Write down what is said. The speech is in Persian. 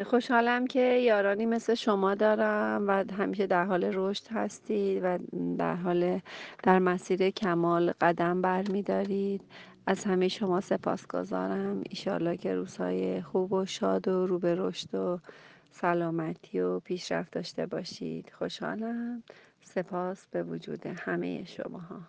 خوشحالم که یارانی مثل شما دارم و همیشه در حال رشد هستید و در حال در مسیر کمال قدم برمیدارید. از همه شما سپاسگزارم. ایشالله که روزهای خوب و شاد و رو به رشد و سلامتی و پیشرفت داشته باشید. خوشحالم. سپاس به وجود همه شماها.